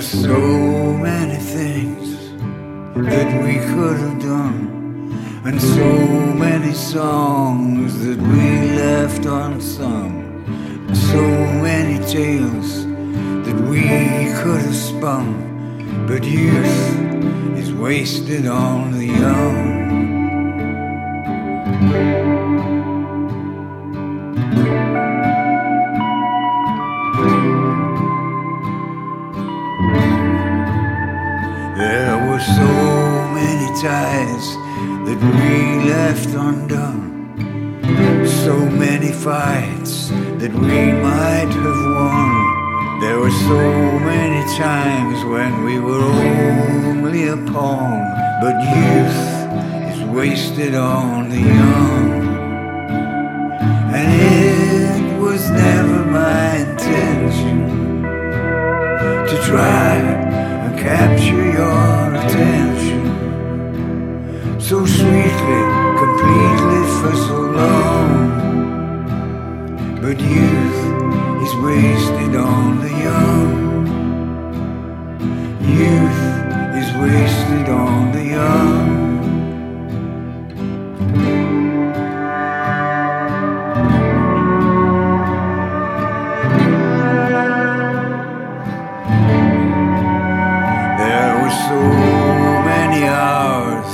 so many things that we could have done, and so many songs that we left unsung, so many tales that we could have spun, but youth is wasted on the young. There were so many ties that we left undone. So many fights that we might have won. There were so many times when we were only a pawn. But youth is wasted on the young. And But youth is wasted on the young. Youth is wasted on the young. There were so many hours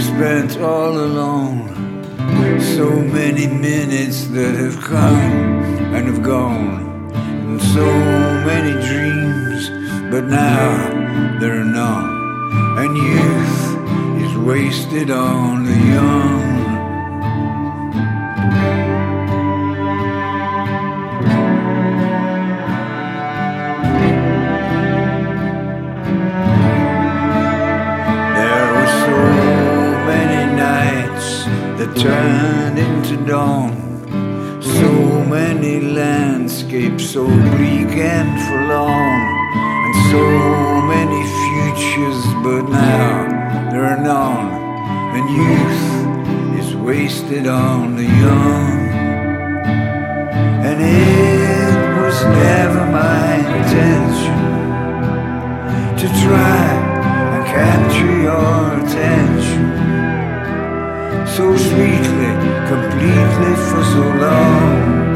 spent all alone. So many minutes that have come and have gone. And so many dreams, but now there are none. And youth is wasted on the young. That turned into dawn. So many landscapes so bleak and forlorn. And so many futures, but now there are none. And youth is wasted on the young. And it was never my intention to try and capture your attention so sweetly, completely for so long.